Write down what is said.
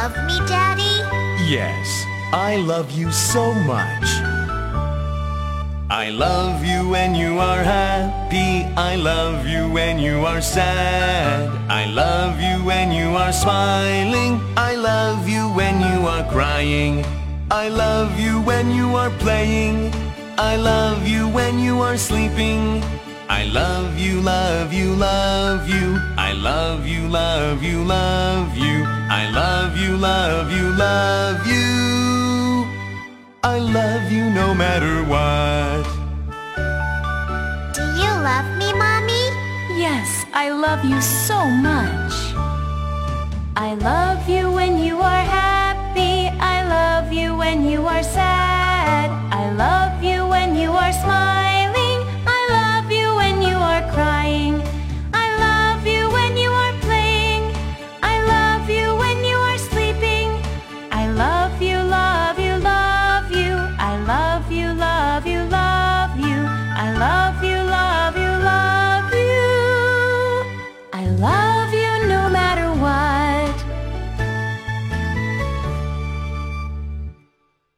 love me, Daddy? Yes, I love you so much. I love you when you are happy. I love you when you are sad. I love you when you are smiling. I love you when you are crying. I love you when you are playing. I love you when you are sleeping. I love you, love you, love you. I love you, love you, love you. I love you, love you, love you. I love you no matter what. Do you love me, Mommy? Yes, I love you so much. I love you when you are happy. I love you when you are sad. love.